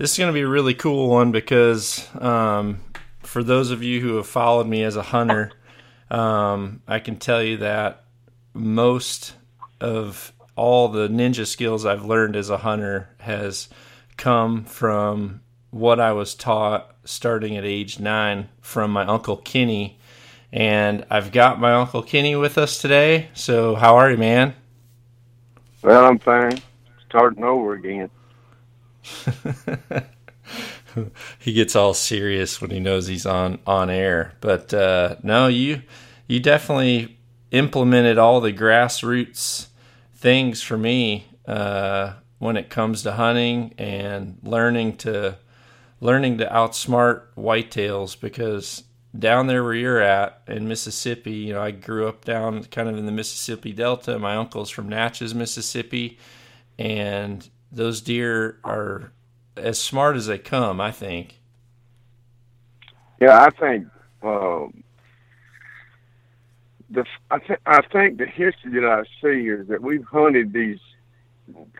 this is going to be a really cool one because um, for those of you who have followed me as a hunter, um, I can tell you that most of all the ninja skills I've learned as a hunter has come from what I was taught starting at age nine from my uncle Kenny. And I've got my uncle Kenny with us today. So, how are you, man? Well, I'm fine. Starting over again. he gets all serious when he knows he's on on air. But uh, no, you you definitely implemented all the grassroots things for me uh, when it comes to hunting and learning to learning to outsmart whitetails because down there where you're at in Mississippi, you know, I grew up down kind of in the Mississippi Delta. My uncle's from Natchez, Mississippi, and those deer are as smart as they come. I think. Yeah, I think um, the I think I think the history that I see is that we've hunted these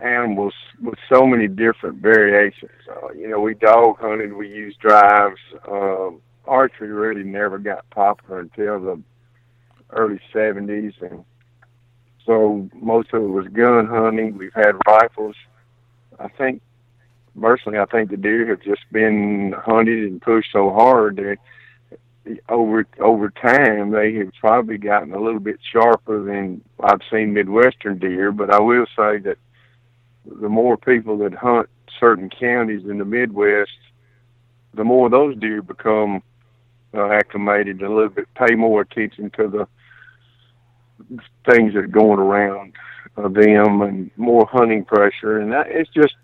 animals with so many different variations. Uh, you know, we dog hunted, we used drives. Um, archery really never got popular until the early '70s, and so most of it was gun hunting. We've had rifles. I think personally, I think the deer have just been hunted and pushed so hard that over over time they have probably gotten a little bit sharper than I've seen Midwestern deer. But I will say that the more people that hunt certain counties in the Midwest, the more those deer become uh, acclimated a little bit, pay more attention to the things that are going around uh, them and more hunting pressure. And that, it's just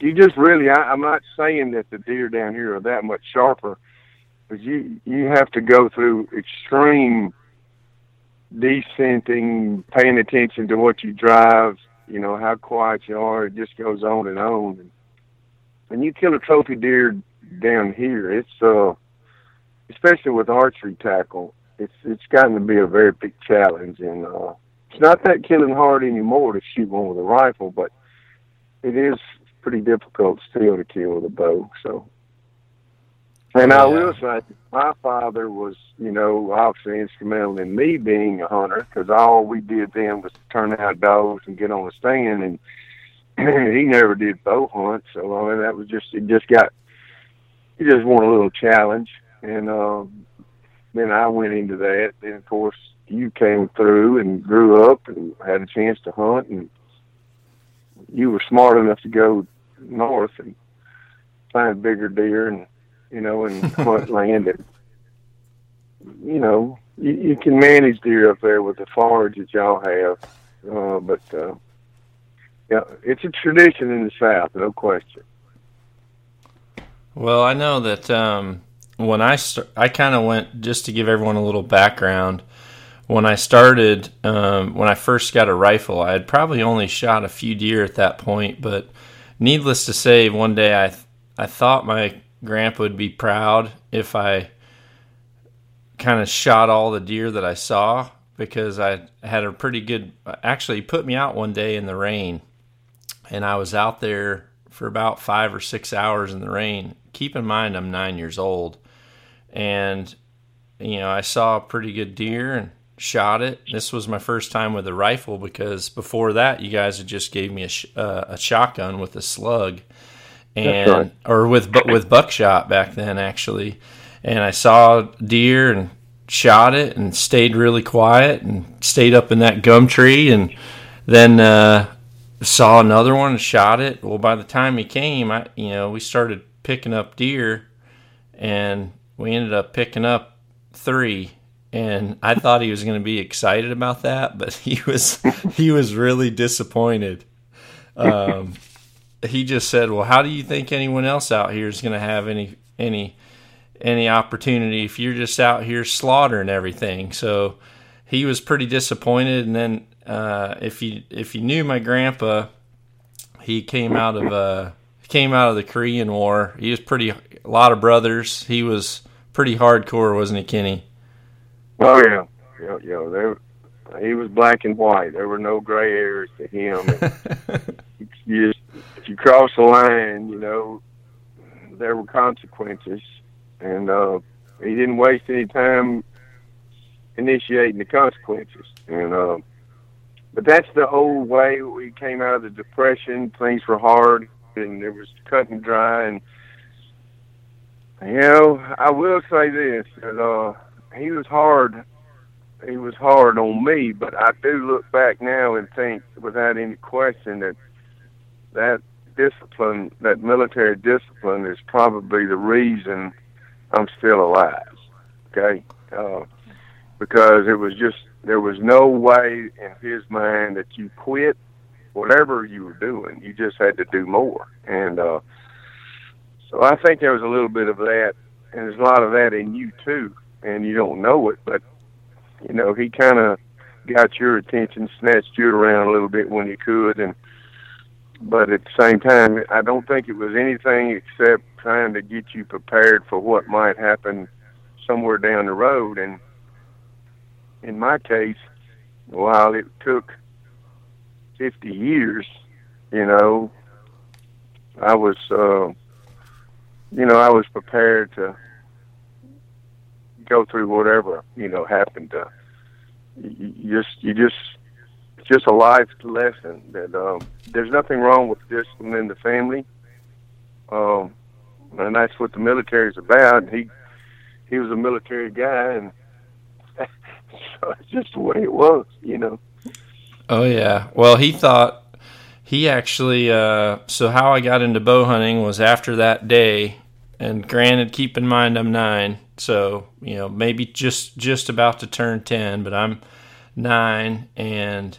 you just really I, I'm not saying that the deer down here are that much sharper, but you you have to go through extreme descenting, paying attention to what you drive, you know, how quiet you are, it just goes on and on. And when you kill a trophy deer down here, it's uh especially with archery tackle, it's it's gotten to be a very big challenge and uh it's not that killing hard anymore to shoot one with a rifle, but it is pretty difficult still to kill with a bow. So, and yeah. I will say, my father was, you know, obviously instrumental in me being a hunter because all we did then was turn out dogs and get on the stand, and he never did bow hunt. So I mean, that was just it. Just got he just wanted a little challenge, and um, then I went into that. Then of course you came through and grew up and had a chance to hunt and you were smart enough to go north and find bigger deer and you know and hunt land and you know you, you can manage deer up there with the forage that y'all have. Uh, but uh, yeah it's a tradition in the south no question. Well i know that um, when i st- i kind of went just to give everyone a little background when I started, um, when I first got a rifle, I had probably only shot a few deer at that point. But needless to say, one day I th- I thought my grandpa would be proud if I kind of shot all the deer that I saw because I had a pretty good. Actually, he put me out one day in the rain, and I was out there for about five or six hours in the rain. Keep in mind, I'm nine years old, and you know I saw a pretty good deer and shot it. This was my first time with a rifle because before that, you guys had just gave me a, sh- uh, a shotgun with a slug, and right. or with with buckshot back then actually. And I saw deer and shot it and stayed really quiet and stayed up in that gum tree and then uh, saw another one and shot it. Well, by the time he came, I you know we started picking up deer, and we ended up picking up three and I thought he was going to be excited about that, but he was he was really disappointed. Um, he just said, "Well, how do you think anyone else out here is going to have any any any opportunity if you're just out here slaughtering everything. So he was pretty disappointed. And then uh, if you if you knew my grandpa, he came out of uh, came out of the Korean War. He was pretty a lot of brothers. He was pretty hardcore, wasn't he, Kenny? Oh yeah, yeah, yeah. There, he was black and white. There were no gray areas to him. you just, if you cross the line, you know, there were consequences, and uh, he didn't waste any time initiating the consequences. And uh, but that's the old way. We came out of the depression. Things were hard, and it was cut and dry. And you know, I will say this: that uh, he was hard. He was hard on me, but I do look back now and think, without any question, that that discipline, that military discipline, is probably the reason I'm still alive. Okay, uh, because it was just there was no way in his mind that you quit whatever you were doing. You just had to do more, and uh, so I think there was a little bit of that, and there's a lot of that in you too, and you don't know it, but you know he kind of got your attention, snatched you around a little bit when he could, and but at the same time, I don't think it was anything except trying to get you prepared for what might happen somewhere down the road. And in my case, while it took 50 years, you know, I was, uh, you know, I was prepared to go through whatever, you know, happened to you just, you just, it's just a life lesson that um, there's nothing wrong with discipline in the family, um, and that's what the military is about. He he was a military guy, and so it's just the way it was, you know. Oh yeah. Well, he thought he actually. Uh, so how I got into bow hunting was after that day, and granted, keep in mind I'm nine, so you know maybe just just about to turn ten, but I'm nine and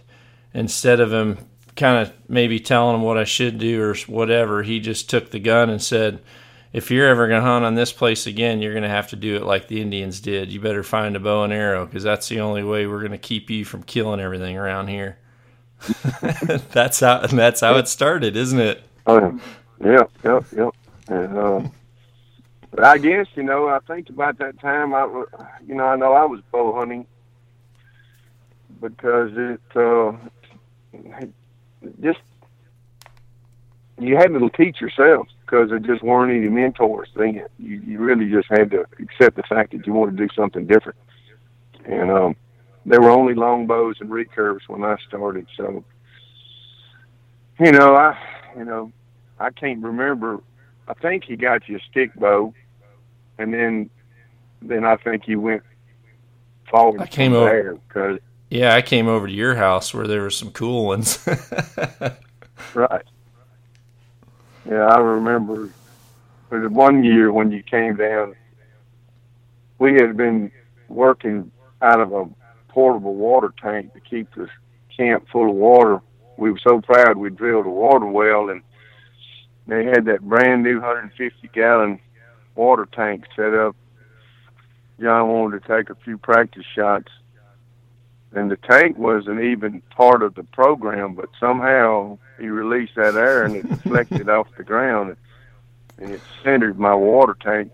instead of him kind of maybe telling him what I should do or whatever, he just took the gun and said, if you're ever going to hunt on this place again, you're going to have to do it like the Indians did. You better find a bow and arrow because that's the only way we're going to keep you from killing everything around here. that's how that's how it started, isn't it? Oh, yeah, yeah, yeah. And, uh, but I guess you know, I think about that time. I, you know, I know I was bow hunting because it uh, just you had to teach yourself because there just weren't any mentors then. You you really just had to accept the fact that you wanted to do something different. And um, there were only longbows and recurves when I started, so you know I you know I can't remember. I think he got you a stick bow, and then then I think he went forward. I came over because yeah, I came over to your house where there were some cool ones. right. Yeah, I remember. Was one year when you came down. We had been working out of a portable water tank to keep the camp full of water. We were so proud we drilled a water well, and they had that brand new 150 gallon water tank set up. John wanted to take a few practice shots and the tank wasn't even part of the program, but somehow he released that air and it deflected off the ground and it centered my water tank.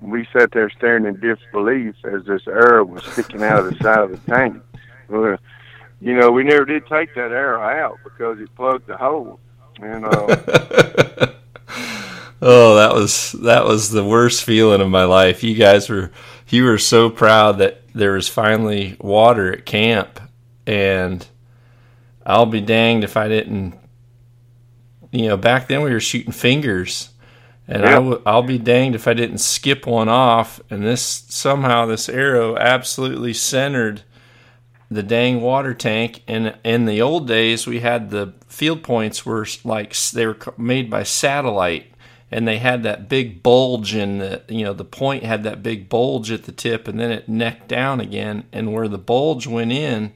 We sat there staring in disbelief as this air was sticking out of the side of the tank. Well, you know, we never did take that air out because it plugged the hole. And uh, oh, that was that was the worst feeling of my life. You guys were you were so proud that there was finally water at camp, and I'll be danged if I didn't. You know, back then we were shooting fingers, and I w- I'll be danged if I didn't skip one off. And this somehow this arrow absolutely centered the dang water tank. And in the old days, we had the field points were like they were made by satellite and they had that big bulge in the you know the point had that big bulge at the tip and then it necked down again and where the bulge went in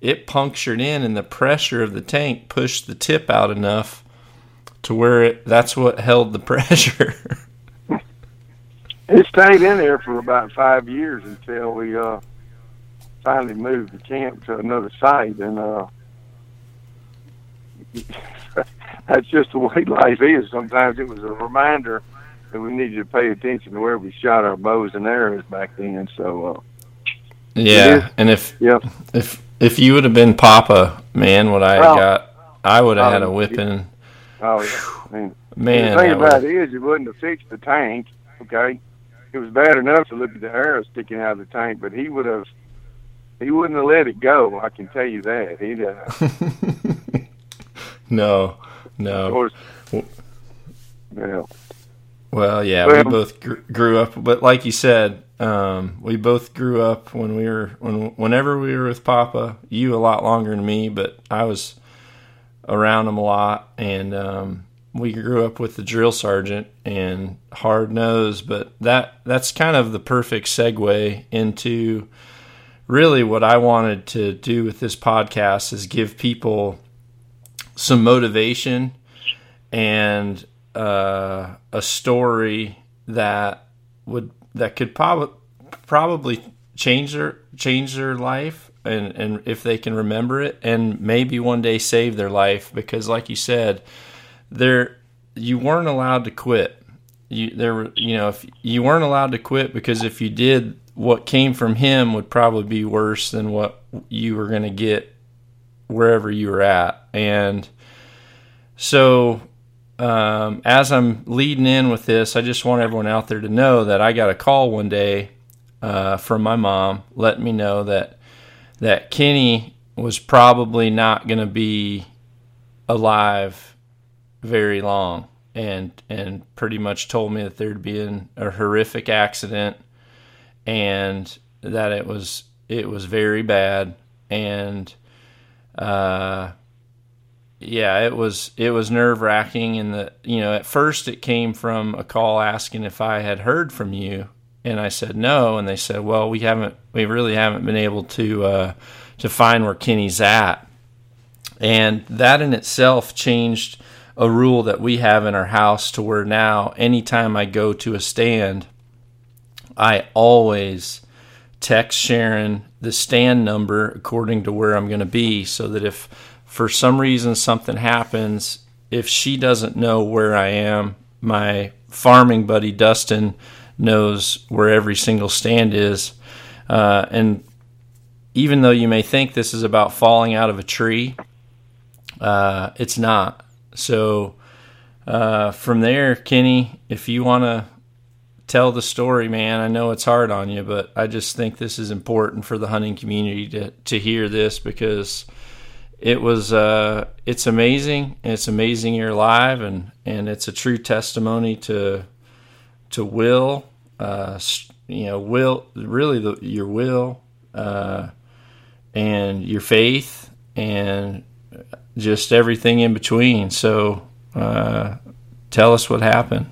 it punctured in and the pressure of the tank pushed the tip out enough to where it that's what held the pressure. It stayed in there for about five years until we uh, finally moved the camp to another site, and uh, that's just the way life is. Sometimes it was a reminder that we needed to pay attention to where we shot our bows and arrows back then. So, uh, yeah, and if yeah, if if you would have been Papa, man, what I well, got, I would have had a whipping. Oh yeah, I mean, man. The thing about it is, it wouldn't have fixed the tank. Okay, it was bad enough to look at the arrow sticking out of the tank, but he would have. He wouldn't have let it go. I can tell you that. He'd. Uh, no, no. Course. Yeah. Well, yeah, well, we both gr- grew up, but like you said, um, we both grew up when we were when whenever we were with Papa. You a lot longer than me, but I was around him a lot, and um, we grew up with the drill sergeant and hard nose. But that that's kind of the perfect segue into really what I wanted to do with this podcast is give people some motivation and uh, a story that would that could probably probably change their change their life and and if they can remember it and maybe one day save their life because like you said there you weren't allowed to quit. You there were you know if you weren't allowed to quit because if you did what came from him would probably be worse than what you were going to get wherever you were at. And so um, as I'm leading in with this, I just want everyone out there to know that I got a call one day uh, from my mom letting me know that that Kenny was probably not going to be alive very long, and and pretty much told me that there'd been a horrific accident, and that it was it was very bad, and uh, yeah, it was it was nerve wracking, and the you know at first it came from a call asking if I had heard from you, and I said no, and they said, well, we haven't, we really haven't been able to uh, to find where Kenny's at, and that in itself changed a rule that we have in our house to where now anytime I go to a stand, I always text Sharon the stand number according to where I'm going to be, so that if for some reason something happens, if she doesn't know where I am, my farming buddy Dustin knows where every single stand is. Uh, and even though you may think this is about falling out of a tree, uh, it's not. So uh, from there, Kenny, if you want to tell the story, man, I know it's hard on you, but I just think this is important for the hunting community to, to hear this because it was uh, it's amazing. It's amazing you're alive, and and it's a true testimony to to will. Uh, you know, will really the, your will uh, and your faith and just everything in between. So, uh, tell us what happened.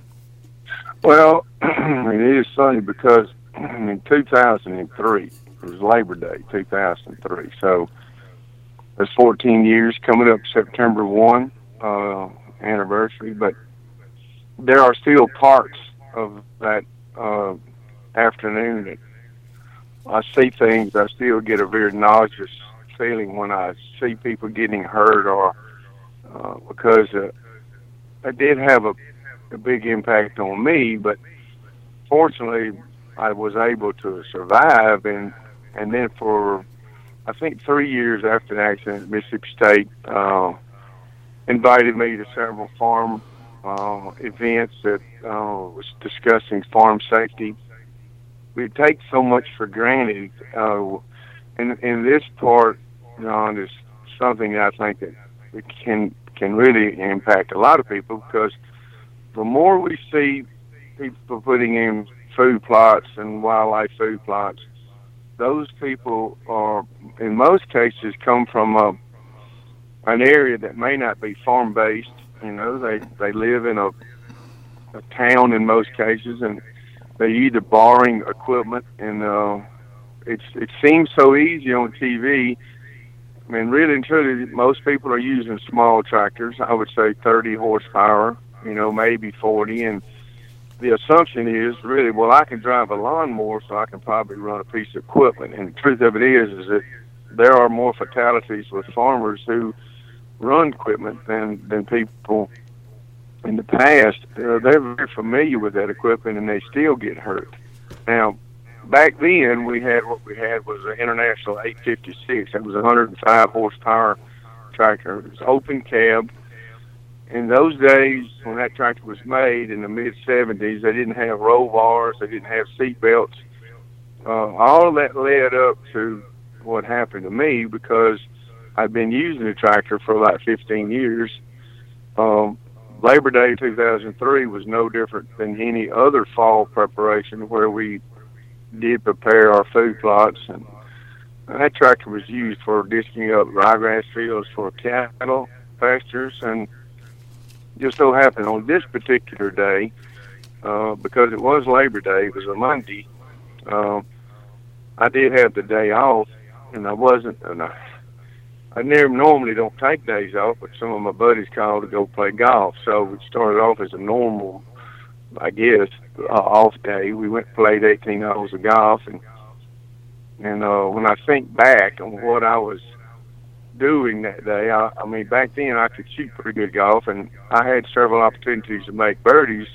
Well, it is funny because in 2003 it was Labor Day, 2003. So that's 14 years coming up September 1 uh, anniversary, but there are still parts of that uh, afternoon that I see things. I still get a very nauseous feeling when I see people getting hurt, or uh, because uh, it did have a, a big impact on me. But fortunately, I was able to survive, and and then for I think three years after the accident, Mississippi State uh, invited me to several farm uh, events that uh, was discussing farm safety. We take so much for granted, uh, and in this part, John, is something I think that can can really impact a lot of people because the more we see people putting in food plots and wildlife food plots, those people are, in most cases, come from a, an area that may not be farm based. You know, they they live in a, a town in most cases, and they're either borrowing equipment, and uh, it's it seems so easy on TV. I mean, really and truly, most people are using small tractors. I would say 30 horsepower, you know, maybe 40, and the assumption is really, well, I can drive a lawnmower, so I can probably run a piece of equipment. And the truth of it is, is that there are more fatalities with farmers who run equipment than than people in the past. Uh, they're very familiar with that equipment, and they still get hurt. Now, back then, we had what we had was an International 856. That was a 105 horsepower tractor. It was open cab in those days when that tractor was made in the mid 70s, they didn't have roll bars, they didn't have seat belts. Uh, all of that led up to what happened to me because I've been using the tractor for about 15 years. Um, Labor Day 2003 was no different than any other fall preparation where we did prepare our food plots and that tractor was used for disking up ryegrass fields for cattle pastures and just so happened on this particular day, uh, because it was Labor Day, it was a Monday. Uh, I did have the day off, and I wasn't. And I, I never normally don't take days off, but some of my buddies called to go play golf, so we started off as a normal, I guess, uh, off day. We went and played 18 holes of golf, and and uh, when I think back on what I was doing that day. I, I mean, back then I could shoot pretty good golf, and I had several opportunities to make birdies.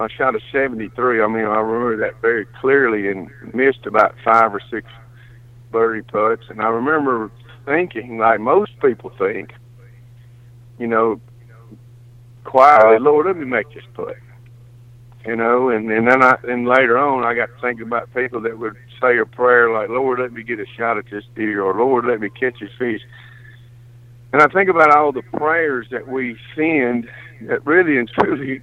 I shot a 73. I mean, I remember that very clearly, and missed about five or six birdie putts. And I remember thinking, like most people think, you know, quietly, Lord, let me make this putt you know, and and then I and later on I got to thinking about people that would say a prayer like, Lord, let me get a shot at this deer, or Lord, let me catch this fish. And I think about all the prayers that we send that really and truly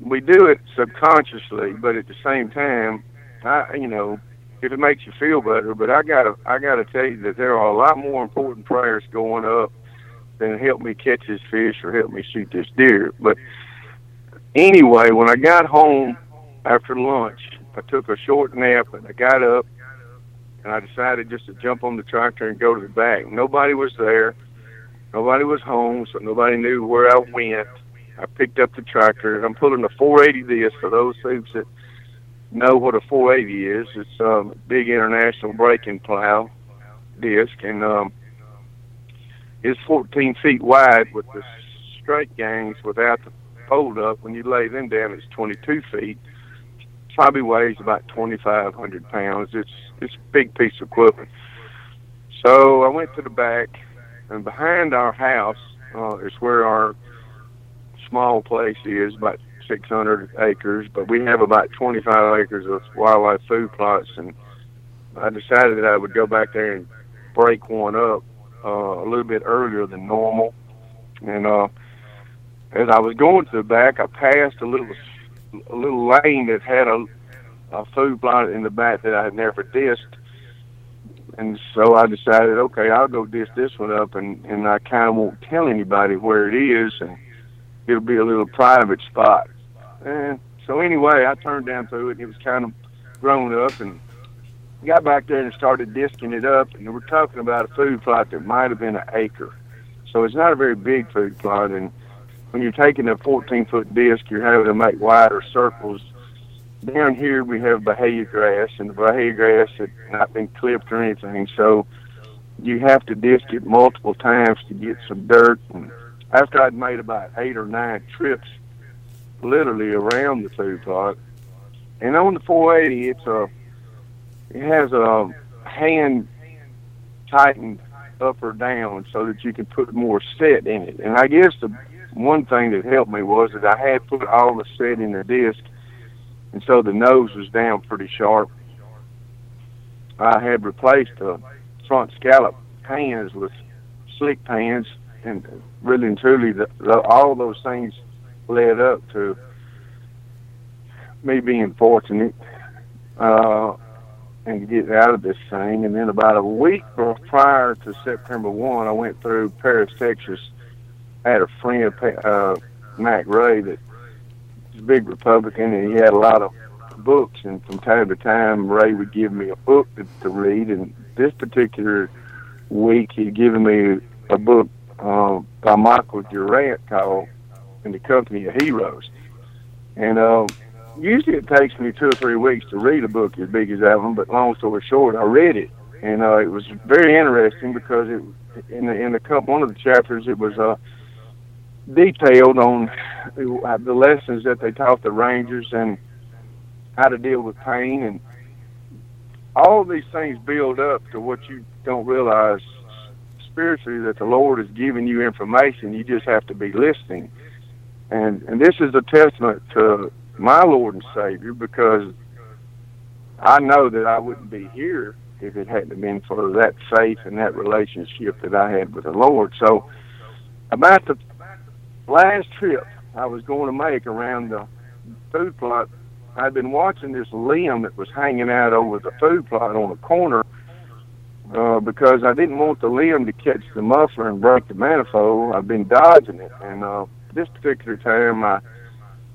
we do it subconsciously, but at the same time, I you know, if it makes you feel better, but I gotta I gotta tell you that there are a lot more important prayers going up than help me catch this fish or help me shoot this deer. But anyway, when I got home after lunch, I took a short nap and I got up and I decided just to jump on the tractor and go to the back. Nobody was there. Nobody was home, so nobody knew where I went. I picked up the tractor and I'm pulling a 480 disc for those folks that know what a 480 is. It's um, a big international breaking plow disc and um, it's 14 feet wide with the straight gangs without the fold up, when you lay them down, it's 22 feet. Probably weighs about 2,500 pounds. It's it's a big piece of equipment. So I went to the back, and behind our house uh, is where our small place is, about 600 acres. But we have about 25 acres of wildlife food plots, and I decided that I would go back there and break one up uh, a little bit earlier than normal. And uh, as I was going to the back, I passed a little a little lane that had a, a food plot in the back that I had never disked. And so I decided, okay, I'll go disc this one up, and and I kind of won't tell anybody where it is, and it'll be a little private spot. And so anyway, I turned down through it, and it was kind of grown up, and got back there and started disking it up, and we're talking about a food plot that might have been an acre. So it's not a very big food plot, and when you're taking a 14 foot disc, you're having to make wider circles. Down here we have Bahia grass, and the Bahia grass had not been clipped or anything, so you have to disc it multiple times to get some dirt. And after I'd made about eight or nine trips, literally around the food plot, and on the 480, it's a it has a hand tightened up or down so that you can put more set in it. And I guess the one thing that helped me was that I had put all the set in the disc, and so the nose was down pretty sharp. I had replaced the front scallop pans with slick pans, and really and truly, the, the, all those things led up to me being fortunate uh, and get out of this thing. And then about a week prior to September 1, I went through Paris, Texas, I had a friend, uh, Mac Ray, that was a big Republican, and he had a lot of books. And from time to time, Ray would give me a book to, read. And this particular week, he'd given me a book uh, by Michael Durant called "In the Company of Heroes." And uh, usually it takes me two or three weeks to read a book as big as that one. But long story short, I read it, and uh, it was very interesting because it in the in the one of the chapters it was uh detailed on the lessons that they taught the rangers and how to deal with pain and all these things build up to what you don't realize spiritually that the Lord is giving you information. You just have to be listening. And and this is a testament to my Lord and Savior because I know that I wouldn't be here if it hadn't been for that faith and that relationship that I had with the Lord. So about the last trip I was going to make around the food plot, I'd been watching this limb that was hanging out over the food plot on the corner uh, because I didn't want the limb to catch the muffler and break the manifold. I've been dodging it, and uh, this particular time I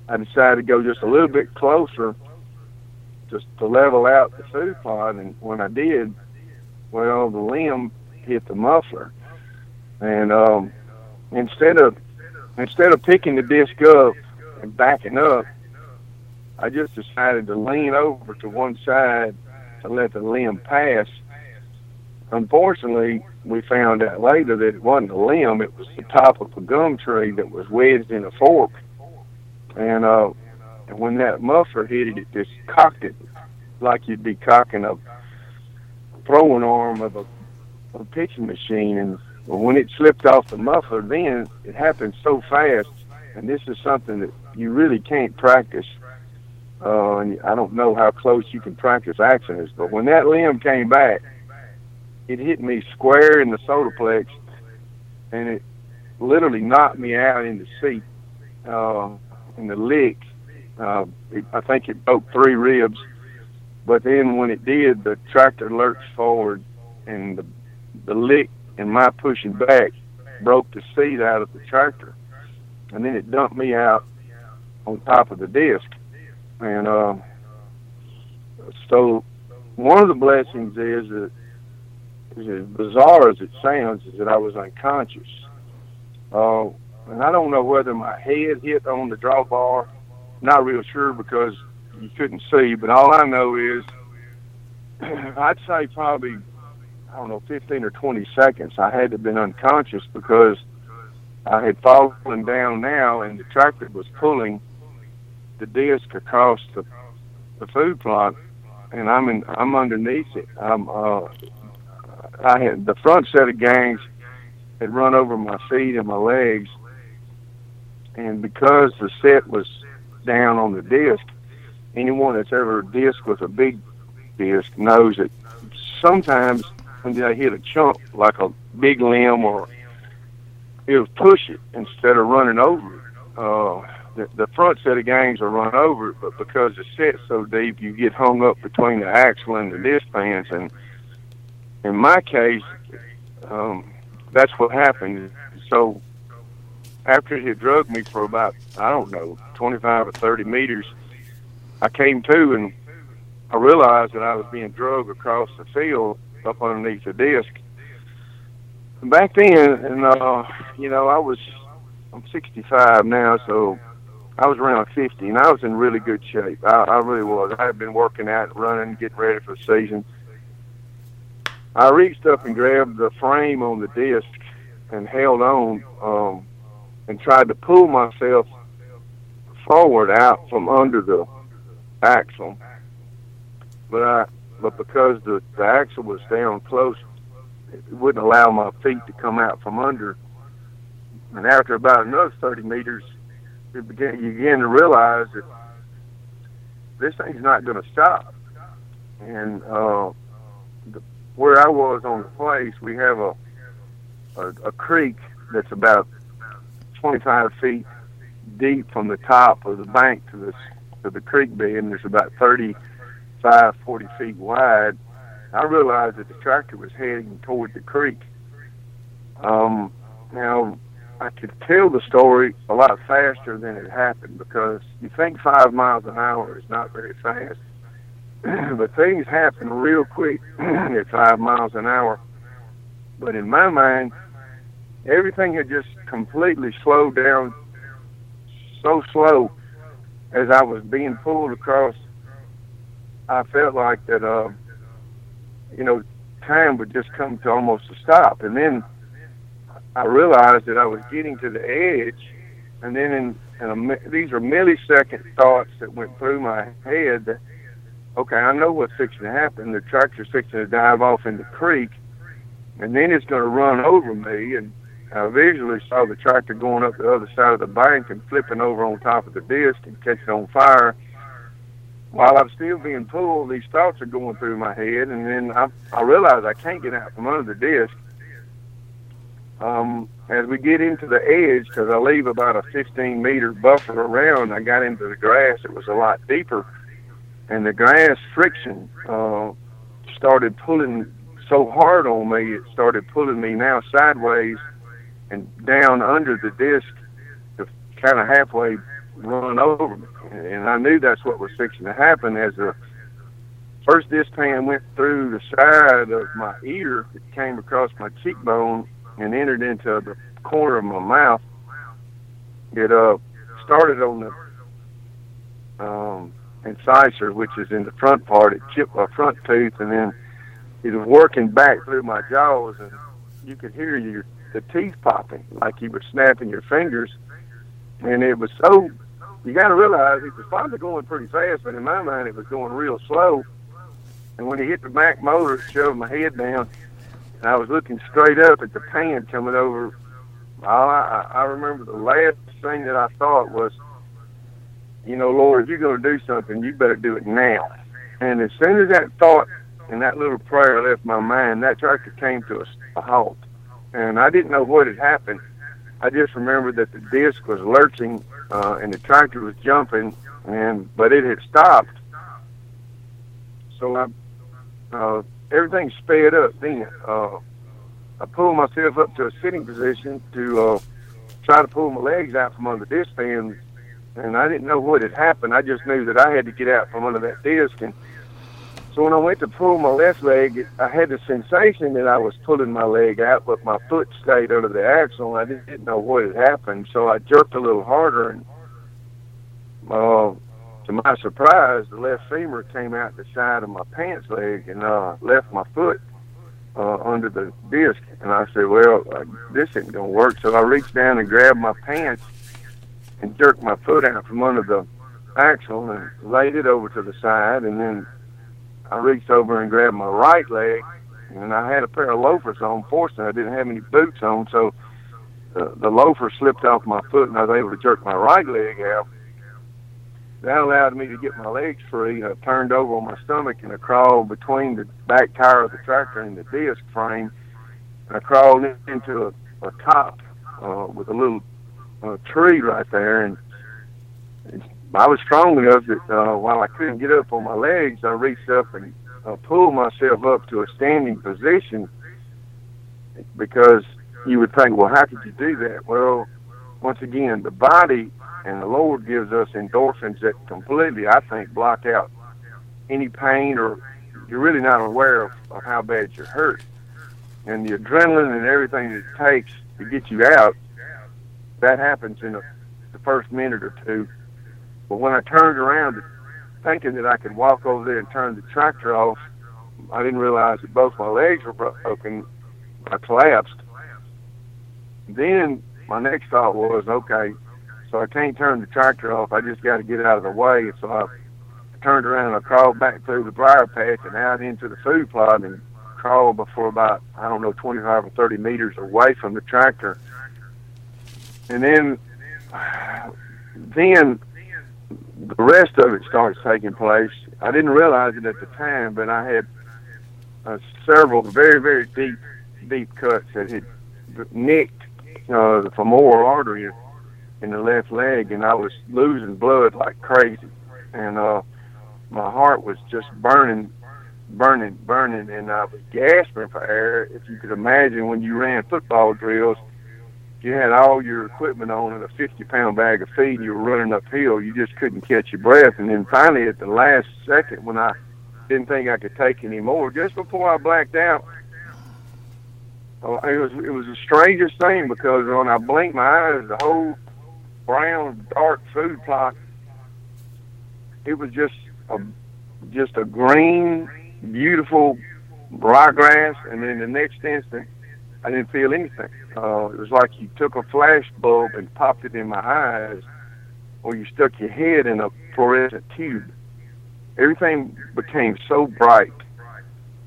I decided to go just a little bit closer, just to level out the food plot. And when I did, well, the limb hit the muffler, and um, instead of instead of picking the disc up and backing up, I just decided to lean over to one side to let the limb pass. Unfortunately, we found out later that it wasn't a limb; it was the top of a gum tree that was wedged in a fork. And uh, when that muffler hit it, it just cocked it like you'd be cocking a throwing arm of a, a pitching machine. And when it slipped off the muffler, then it happened so fast. And this is something that you really can't practice. Uh, and I don't know how close you can practice accidents, but when that limb came back, it hit me square in the solar plex, and it literally knocked me out in the seat. Uh, in the lick, uh, it, I think it broke three ribs. But then when it did, the tractor lurched forward, and the the lick and my pushing back broke the seat out of the tractor, and then it dumped me out on top of the disc. And uh, so, one of the blessings is that, is as bizarre as it sounds, is that I was unconscious. Uh, and I don't know whether my head hit on the drawbar. Not real sure because you couldn't see, but all I know is I'd say probably I don't know 15 or 20 seconds. I had to have been unconscious because I had fallen down now, and the tractor was pulling the disc across the the food plot, and I'm in I'm underneath it. I'm uh, I had the front set of gangs had run over my feet and my legs, and because the set was down on the disc, anyone that's ever disc with a big disc knows that sometimes when they hit a chunk like a big limb or it'll push it instead of running over it. Uh, the, the front set of gangs will run over it, but because the set's so deep, you get hung up between the axle and the disc pans. And in my case, um, that's what happened. So after he had drugged me for about I don't know 25 or 30 meters, I came to and I realized that I was being drugged across the field up underneath the disc. Back then, and uh, you know, I was I'm 65 now, so I was around 50, and I was in really good shape. I, I really was. I had been working out, running, getting ready for the season. I reached up and grabbed the frame on the disc and held on. Um, and tried to pull myself forward out from under the axle. But I, but because the, the axle was down close, it wouldn't allow my feet to come out from under. And after about another 30 meters, it began, you begin to realize that this thing's not going to stop. And uh, the, where I was on the place, we have a, a a creek that's about 25 feet deep from the top of the bank to the to the creek bed, and there's about 35, 40 feet wide. I realized that the tractor was heading toward the creek. Um, now, I could tell the story a lot faster than it happened because you think five miles an hour is not very fast, but things happen real quick at five miles an hour. But in my mind, everything had just completely slowed down so slow as I was being pulled across, I felt like that, uh, you know, time would just come to almost a stop. And then I realized that I was getting to the edge, and then in, in a, these are millisecond thoughts that went through my head that, okay, I know what's fixing to happen. The tractor's fixing to dive off in the creek, and then it's going to run over me. And I visually saw the tractor going up the other side of the bank and flipping over on top of the disc and catching on fire. While I'm still being pulled, these thoughts are going through my head, and then I, I realize I can't get out from under the disc. Um, as we get into the edge, because I leave about a 15 meter buffer around, I got into the grass. It was a lot deeper, and the grass friction uh, started pulling so hard on me. It started pulling me now sideways and down under the disc kind of halfway run over me. And I knew that's what was fixing to happen as the first disc pan went through the side of my ear. It came across my cheekbone and entered into the corner of my mouth. It uh started on the um, incisor, which is in the front part. It chipped my front tooth, and then it was working back through my jaws, and you could hear your the teeth popping like you were snapping your fingers. And it was so you got to realize it was probably going pretty fast, but in my mind it was going real slow. And when he hit the back motor, it shoved my head down, and I was looking straight up at the pan coming over. All I, I remember the last thing that I thought was, you know, Lord, if you're going to do something, you better do it now. And as soon as that thought and that little prayer left my mind, that tractor came to a, a halt. And I didn't know what had happened. I just remembered that the disc was lurching uh, and the tractor was jumping, and but it had stopped. So I, uh, everything sped up. Then uh, I pulled myself up to a sitting position to uh, try to pull my legs out from under the disc and I didn't know what had happened. I just knew that I had to get out from under that disc and so when I went to pull my left leg, I had the sensation that I was pulling my leg out, but my foot stayed under the axle. And I didn't know what had happened, so I jerked a little harder, and uh, to my surprise, the left femur came out the side of my pants leg and uh, left my foot uh, under the disc. And I said, "Well, uh, this isn't gonna work." So I reached down and grabbed my pants and jerked my foot out from under the axle and laid it over to the side, and then I reached over and grabbed my right leg, and I had a pair of loafers on. Fortunately, I didn't have any boots on, so the, the loafer slipped off my foot, and I was able to jerk my right leg out. That allowed me to get my legs free. I turned over on my stomach, and I crawled between the back tire of the tractor and the disc frame. And I crawled into a, a top uh, with a little uh, tree right there, and I was strong enough that uh, while I couldn't get up on my legs, I reached up and uh, pulled myself up to a standing position because you would think, well, how could you do that? Well, once again, the body and the Lord gives us endorphins that completely, I think, block out any pain or you're really not aware of, of how bad you're hurt. And the adrenaline and everything that it takes to get you out, that happens in a, the first minute or two but when I turned around, thinking that I could walk over there and turn the tractor off, I didn't realize that both my legs were broken. I collapsed. Then my next thought was, okay, so I can't turn the tractor off. I just got to get out of the way. So I turned around and I crawled back through the briar patch and out into the food plot and crawled before about, I don't know, 25 or 30 meters away from the tractor. And then, then the rest of it starts taking place. I didn't realize it at the time, but I had uh, several very, very deep, deep cuts that had nicked uh, the femoral artery in the left leg, and I was losing blood like crazy. And uh, my heart was just burning, burning, burning, and I was gasping for air. If you could imagine when you ran football drills, you had all your equipment on and a 50 pound bag of feed and you were running uphill, you just couldn't catch your breath. And then finally, at the last second, when I didn't think I could take any more, just before I blacked out, oh, it was it was the strangest thing because when I blinked my eyes, the whole brown dark food plot it was just a just a green, beautiful ryegrass, and then the next instant, I didn't feel anything. Uh, it was like you took a flash bulb and popped it in my eyes, or you stuck your head in a fluorescent tube. Everything became so bright.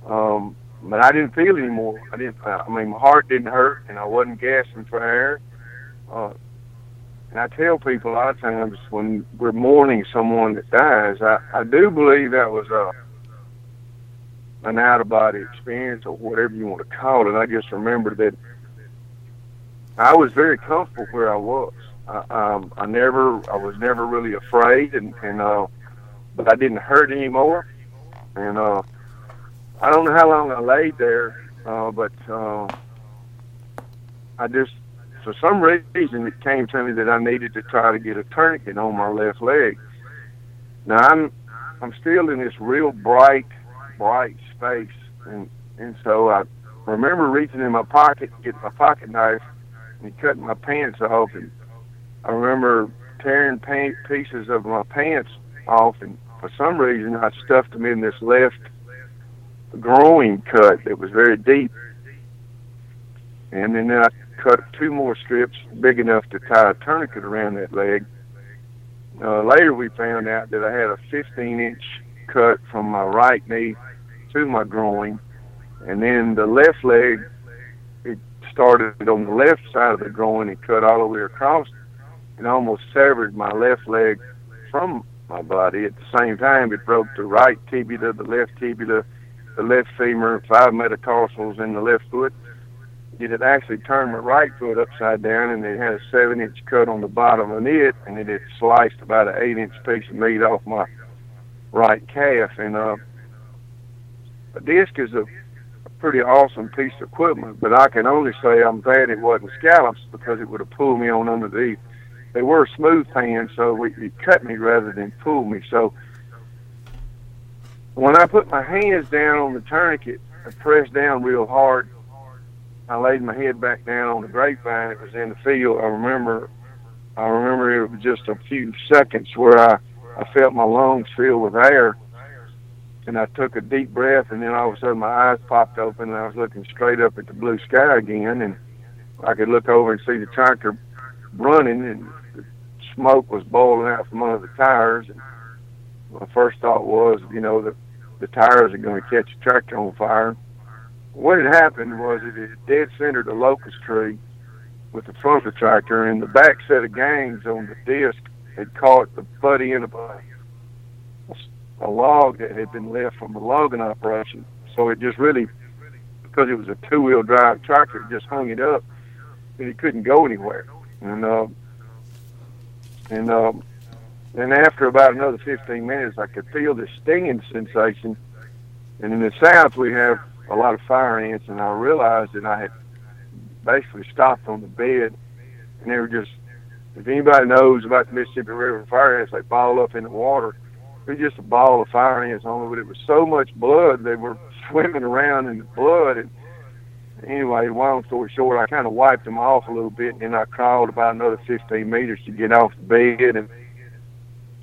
Um, but I didn't feel anymore. I didn't. I mean, my heart didn't hurt, and I wasn't gasping for air. Uh, and I tell people a lot of times when we're mourning someone that dies, I, I do believe that was a an out of body experience or whatever you want to call it. I just remember that I was very comfortable where I was. I, um, I never, I was never really afraid, and and uh, but I didn't hurt anymore. And uh, I don't know how long I laid there, uh, but uh, I just for some reason it came to me that I needed to try to get a tourniquet on my left leg. Now I'm I'm still in this real bright, bright space, and and so I remember reaching in my pocket, getting my pocket knife, and cutting my pants off, and I remember tearing paint pieces of my pants off, and for some reason I stuffed them in this left groin cut that was very deep, and then I cut two more strips big enough to tie a tourniquet around that leg. Uh, later, we found out that I had a 15 inch cut from my right knee to my groin, and then the left leg, started on the left side of the groin and cut all the way across and almost severed my left leg from my body. At the same time, it broke the right tibia, the left tibia, the left femur, five metatarsals in the left foot, it had actually turned my right foot upside down, and it had a seven-inch cut on the bottom of it, and it had sliced about an eight-inch piece of meat off my right calf. And uh, a disc is a, a pretty awesome piece of equipment, but I can only say I'm glad it wasn't scallops because it would have pulled me on underneath. They were smooth pans, so it, cut me rather than pull me. So when I put my hands down on the tourniquet, I pressed down real hard I laid my head back down on the grapevine. It was in the field. I remember, I remember it was just a few seconds where I, I felt my lungs fill with air, and I took a deep breath, and then all of a sudden my eyes popped open, and I was looking straight up at the blue sky again, and I could look over and see the tractor running, and the smoke was boiling out from under the tires. And my first thought was, you know, the the tires are going to catch the tractor on fire what had happened was it had dead centered a locust tree with the front of the tractor, and the back set of gangs on the disc had caught the butt end of a, a log that had been left from a logging operation. So it just really, because it was a two wheel drive tractor, it just hung it up, and it couldn't go anywhere. And uh, and uh, and after about another 15 minutes, I could feel this stinging sensation. And in the south, we have a lot of fire ants, and I realized that I had basically stopped on the bed, and they were just. If anybody knows about the Mississippi River fire ants, they ball up in the water. It was just a ball of fire ants only, but it was so much blood they were swimming around in the blood. And anyway, long story short, I kind of wiped them off a little bit, and then I crawled about another 15 meters to get off the bed. And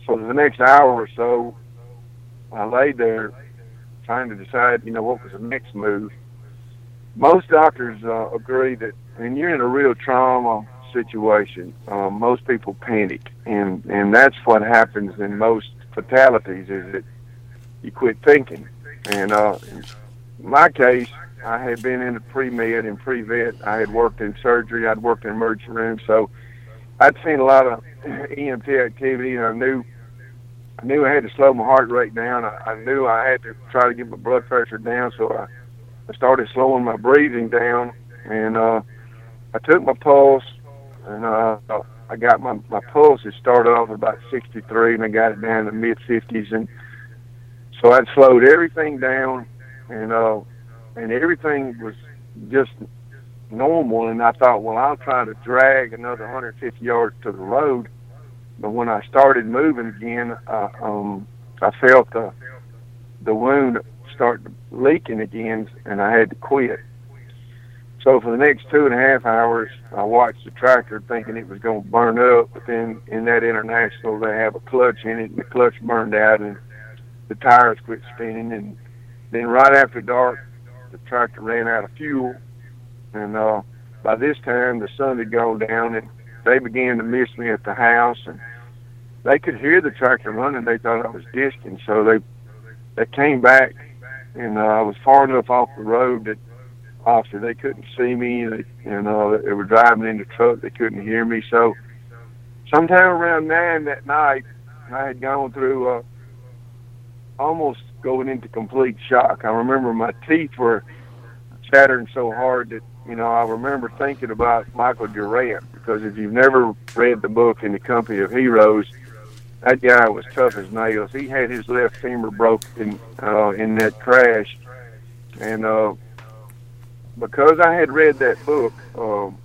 so the next hour or so, I laid there trying to decide, you know, what was the next move. Most doctors uh, agree that when you're in a real trauma situation, uh, most people panic, and and that's what happens in most fatalities. Is that you quit thinking, and uh, in my case, I had been in the pre-med and pre-vet. I had worked in surgery. I'd worked in emergency room, so I'd seen a lot of EMT activity, and I knew I knew I had to slow my heart rate down. I, I knew I had to try to get my blood pressure down, so I, I started slowing my breathing down, and uh, I took my pulse, and uh, I got my my pulse. It started off about 63, and I got it down to mid 50s, and so I'd slowed everything down, and uh, and everything was just normal. And I thought, well, I'll try to drag another 150 yards to the road but when I started moving again, uh, um, I felt the the wound start leaking again, and I had to quit. So for the next two and a half hours, I watched the tractor thinking it was going to burn up. But then in that international, they have a clutch in it, and the clutch burned out, and the tires quit spinning. And then right after dark, the tractor ran out of fuel, and uh, by this time the sun had gone down, and they began to miss me at the house, and they could hear the tractor running. They thought I was disking, so they they came back, and uh, I was far enough off the road that obviously they couldn't see me. They, you know, they were driving in the truck. They couldn't hear me. So sometime around nine that night, I had gone through uh, almost going into complete shock. I remember my teeth were chattering so hard that you know I remember thinking about Michael Durant because if you've never read the book In the Company of Heroes, that guy was tough as nails. He had his left femur broken uh, in that crash, and uh, because I had read that book, um,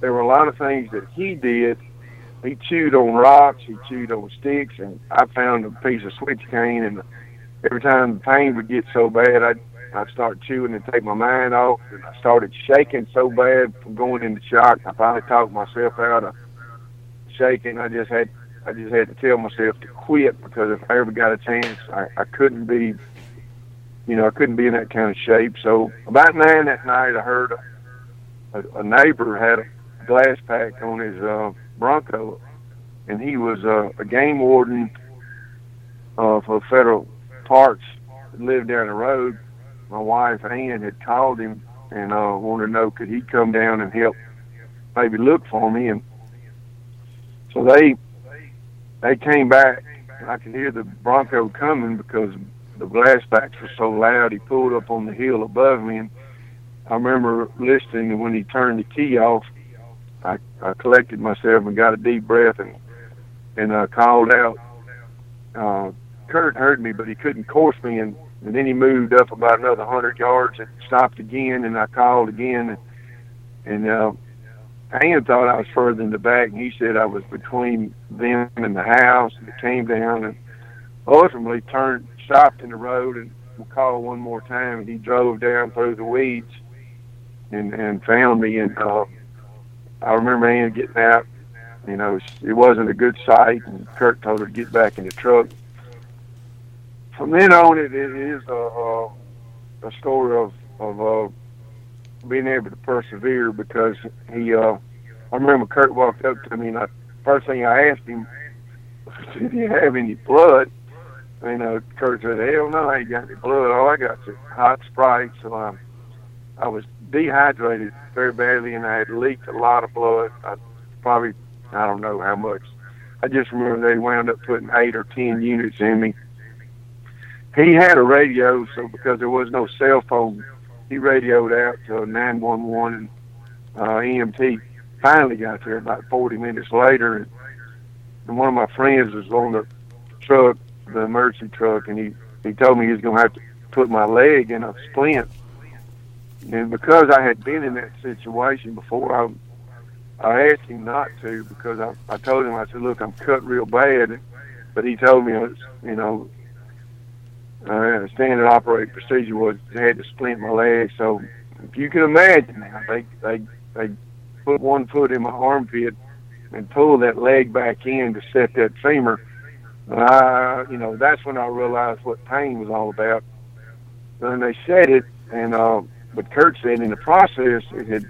there were a lot of things that he did. He chewed on rocks, he chewed on sticks, and I found a piece of switch cane. And every time the pain would get so bad, I'd I'd start chewing and take my mind off. And I started shaking so bad from going into shock. I finally talked myself out of shaking. I just had I just had to tell myself to quit because if I ever got a chance, I, I couldn't be you know, I couldn't be in that kind of shape. So about nine that night, I heard a, a, a neighbor had a glass pack on his uh, Bronco, and he was uh, a game warden uh, for federal parks that lived down the road. My wife Ann had called him and uh, wanted to know could he come down and help, maybe look for me, and so they they came back. And I could hear the Bronco coming because the glass packs were so loud. He pulled up on the hill above me, and I remember listening. And when he turned the key off, I, I collected myself and got a deep breath and and uh, called out. Uh, Kurt heard me, but he couldn't course me, and, and then he moved up about another hundred yards and stopped again. And I called again, and, and uh, Ann thought I was further in the back, and he said I was between them and the house. And it came down and ultimately turned stopped in the road and called one more time, and he drove down through the weeds and and found me. And uh, I remember Ann getting out. You know, it wasn't a good sight, and Kurt told her to get back in the truck. From then on, it, it is a, a, a story of of uh, being able to persevere because he. Uh, I remember Kurt walked up to me, and I, first thing I asked him, "Did he have any blood?" You know, Kurt said, hell no, I ain't got any blood. All I got is hot Sprite. So um, I was dehydrated very badly and I had leaked a lot of blood. I probably, I don't know how much. I just remember they wound up putting eight or ten units in me. He had a radio, so because there was no cell phone, he radioed out to 911 and uh, EMT finally got there about 40 minutes later. And, and one of my friends was on the truck the emergency truck, and he he told me he was going to have to put my leg in a splint. And because I had been in that situation before, I I asked him not to because I I told him I said, look, I'm cut real bad, but he told me, you know, uh, standard operating procedure was they had to splint my leg. So if you can imagine, they they they put one foot in my armpit and pull that leg back in to set that femur I, you know, that's when I realized what pain was all about. And they said it, and uh, but Kurt said in the process it had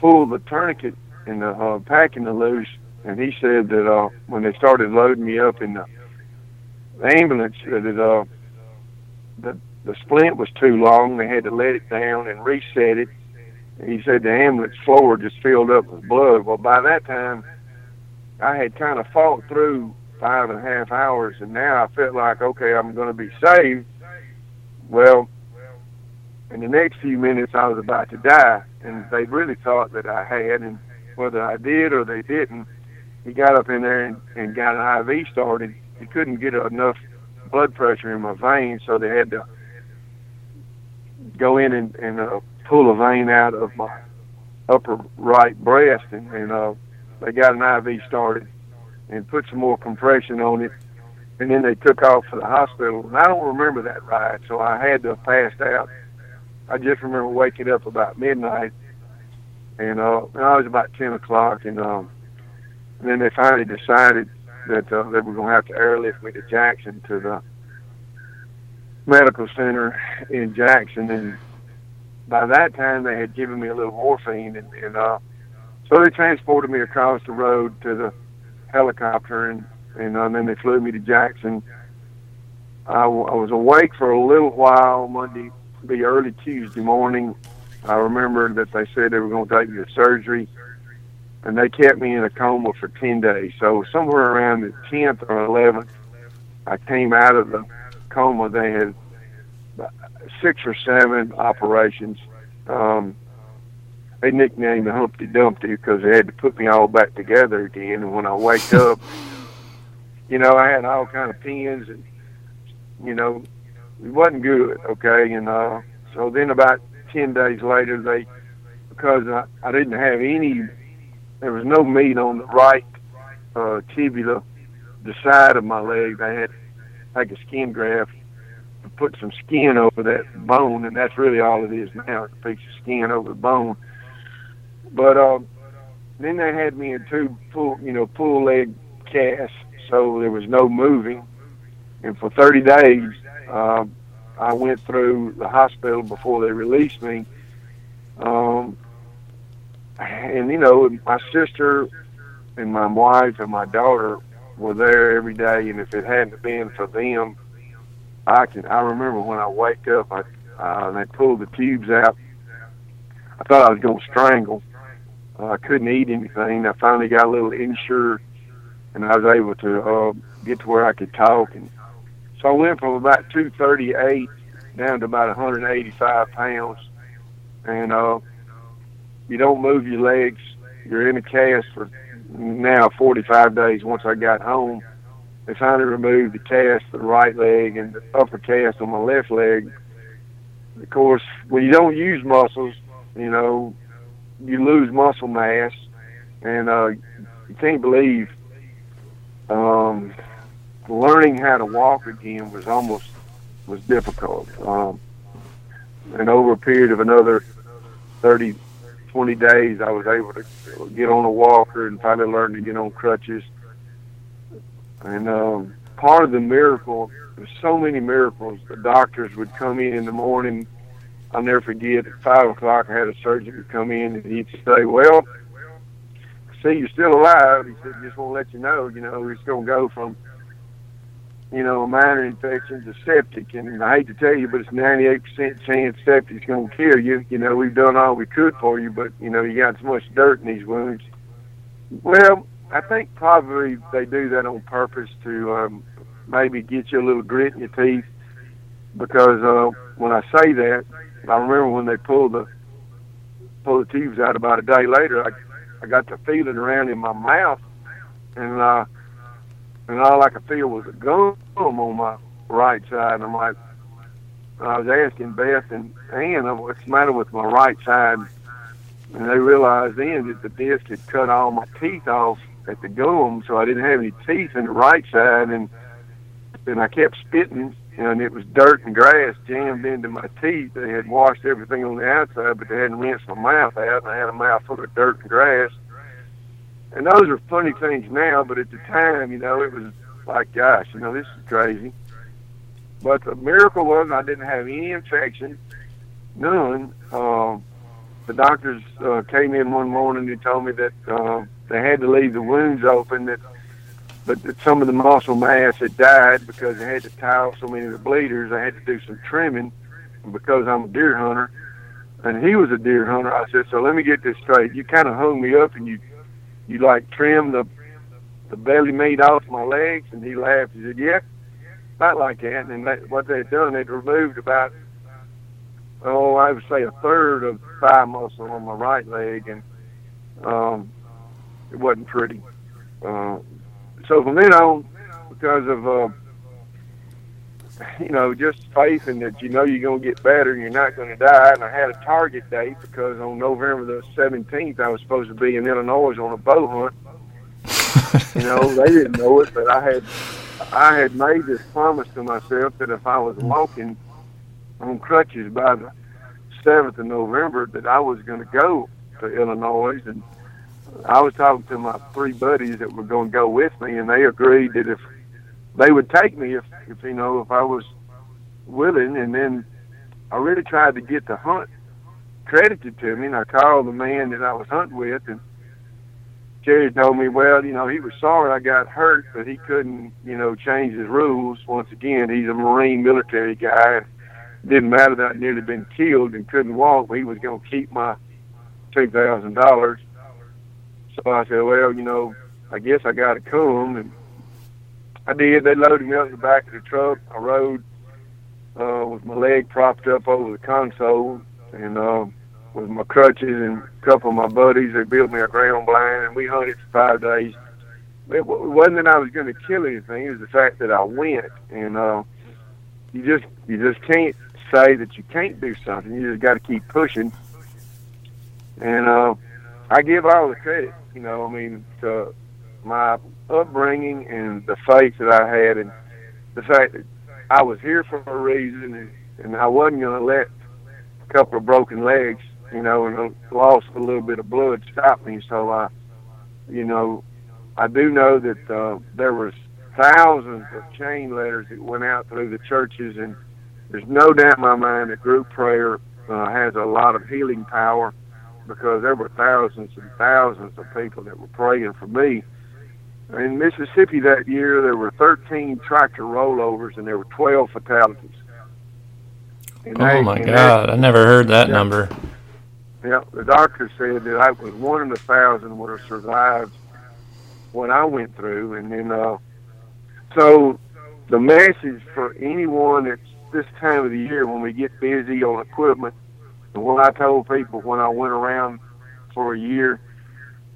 pulled the tourniquet and the uh, packing the loose, and he said that uh, when they started loading me up in the, the ambulance, that it, uh, the the splint was too long. They had to let it down and reset it. And he said the ambulance floor just filled up with blood. Well, by that time, I had kind of fought through five and a half hours, and now I felt like, okay, I'm going to be saved. Well, in the next few minutes, I was about to die, and they really thought that I had, and whether I did or they didn't, he got up in there and, and got an IV started. He couldn't get enough blood pressure in my veins, so they had to go in and, and uh, pull a vein out of my upper right breast, and, and uh, they got an IV started and put some more compression on it. And then they took off for the hospital. And I don't remember that ride, so I had to have passed out. I just remember waking up about midnight and uh, I was about ten o'clock, and um, and then they finally decided that uh, they were going to have to airlift me to Jackson to the medical center in Jackson, and by that time they had given me a little morphine, and, and uh, so they transported me across the road to the helicopter, and and uh, then they flew me to Jackson. I, w- I was awake for a little while Monday, be early Tuesday morning. I remember that they said they were going to take me to surgery, and they kept me in a coma for 10 days. So somewhere around the 10th or 11th, I came out of the coma. They had six or seven operations. Um, they nicknamed me Humpty Dumpty because they had to put me all back together again. And when I wake up, you know, I had all kind of pins and, you know, it wasn't good. Okay. And, uh, so then about 10 days later, they, because I, I didn't have any, there was no meat on the right, uh, tibia, the side of my leg. They had like a skin graft put some skin over that bone, and that's really all it is now, a piece of skin over the bone. But, um, then they had me in two full, you know, full leg casts so there was no moving. And for 30 days, uh, I went through the hospital before they released me. Um, and you know, my sister and my wife and my daughter were there every day. And if it hadn't been for them, I can. I remember when I wake up, I uh, they pulled the tubes out. I thought I was going to strangle. Uh, I couldn't eat anything. I finally got a little insured and I was able to uh, get to where I could talk. And so I went from about 238 down to about 185 pounds. And uh, you don't move your legs. You're in a cast for now 45 days. Once I got home, they finally removed the cast the right leg and the upper cast on my left leg. Of course, when you don't use muscles, you know, you lose muscle mass, and uh, you can't believe um, learning how to walk again was almost was difficult. Um, and over a period of another 30, 20 days, I was able to get on a walker and finally learn to get on crutches. And um, part of the miracle, there's so many miracles. The doctors would come in in the morning. I'll never forget. At five o'clock, I had a surgeon come in, and he'd say, "Well, see you're still alive. He said, just want to let you know, you know, it's to go from, you know, a minor infection to septic. And I hate to tell you, but it's 98% chance septic's to kill you. You know, we've done all we could for you, but, you know, you got so much dirt in these wounds. Well, I think probably they do that on purpose to um, maybe get you a little grit in your teeth. Because uh, when I say that, I remember when they pulled the pulled the tubes out about a day later. I I got to feeling around in my mouth, and uh, and all I could feel was a gum on my right side. And I'm like, I was asking Beth and Ann, what's the matter with my right side? And they realized then that the disc had cut all my teeth off at the gum, so I didn't have any teeth in the right side. And and I kept spitting, and it was dirt and grass jammed into my teeth. They had washed everything on the outside, but they hadn't rinsed my mouth out, and I had a mouth full of dirt and grass. And those are funny things now, but at the time, you know, it was like, gosh, you know, this is crazy. But the miracle was I didn't have any infection, none. Uh, the doctors uh, came in one morning and told me that uh, they had to leave the wounds open, that but some of the muscle mass had died because they had to tie off so many of the bleeders. I had to do some trimming because I'm a deer hunter, and he was a deer hunter. I said, so let me get this straight. You kind of hung me up and you you like trim the the belly meat off my legs? And he laughed. He said, yeah, about like that. And that, what they'd done, they'd removed about, oh, I would say a third of thigh muscle on my right leg, and um, it wasn't pretty. Uh, so from then on, because of uh, you know, just faith in that you know you're going to get better and you're not going to die. And I had a target date because on November the 17th, I was supposed to be in Illinois on a bow hunt. you know, they didn't know it, but I had I had made this promise to myself that if I was walking on crutches by the 7th of November, that I was going to go to Illinois, and I was talking to my three buddies that were going to go with me, and they agreed that if they would take me, if if you know, if I was willing, and then I really tried to get the hunt credited to me, and I called the man that I was hunting with, and Jerry told me, well, you know, he was sorry I got hurt, but he couldn't, you know, change his rules. Once again, he's a Marine military guy. And didn't matter that I'd nearly been killed and couldn't walk, but he was going to keep my two thousand dollars. So I said, well, you know, I guess I got to come, and I did. They loaded me up in the back of the truck. I rode uh, with my leg propped up over the console, and. Uh, with my crutches and a couple of my buddies. They built me a ground blind, and we hunted for five days. It wasn't that I was going to kill anything; it was the fact that I went, and uh, you just you just can't say that you can't do something. You just got to keep pushing. And uh, I give all the credit, you know. I mean, to my upbringing and the faith that I had, and the fact that I was here for a reason, and, and I wasn't going to let a couple of broken legs you know, and lost a little bit of blood stopped me. So I, you know, I do know that uh, there was thousands of chain letters that went out through the churches, and there's no doubt in my mind that group prayer uh, has a lot of healing power because there were thousands and thousands of people that were praying for me. In Mississippi that year, there were 13 tractor rollovers and there were 12 fatalities. And oh my God! I never heard that yeah. number. Yeah, the doctor said that I was one in a thousand would have survived what I went through, and then uh, so the message for anyone that's this time of the year when we get busy on equipment, and what I told people when I went around for a year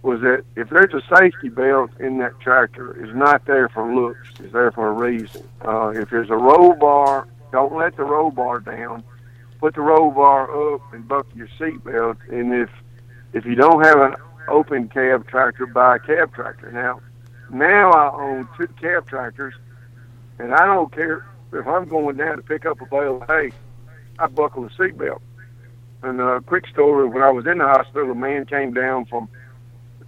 was that if there's a safety belt in that tractor, it's not there for looks. It's there for a reason. Uh, if there's a roll bar, don't let the roll bar down put the roll bar up and buckle your seatbelt. And if if you don't have an open cab tractor, buy a cab tractor. Now, now I own two cab tractors, and I don't care if I'm going down to pick up a bale of hay. I buckle the seatbelt. And a quick story: when I was in the hospital, a man came down from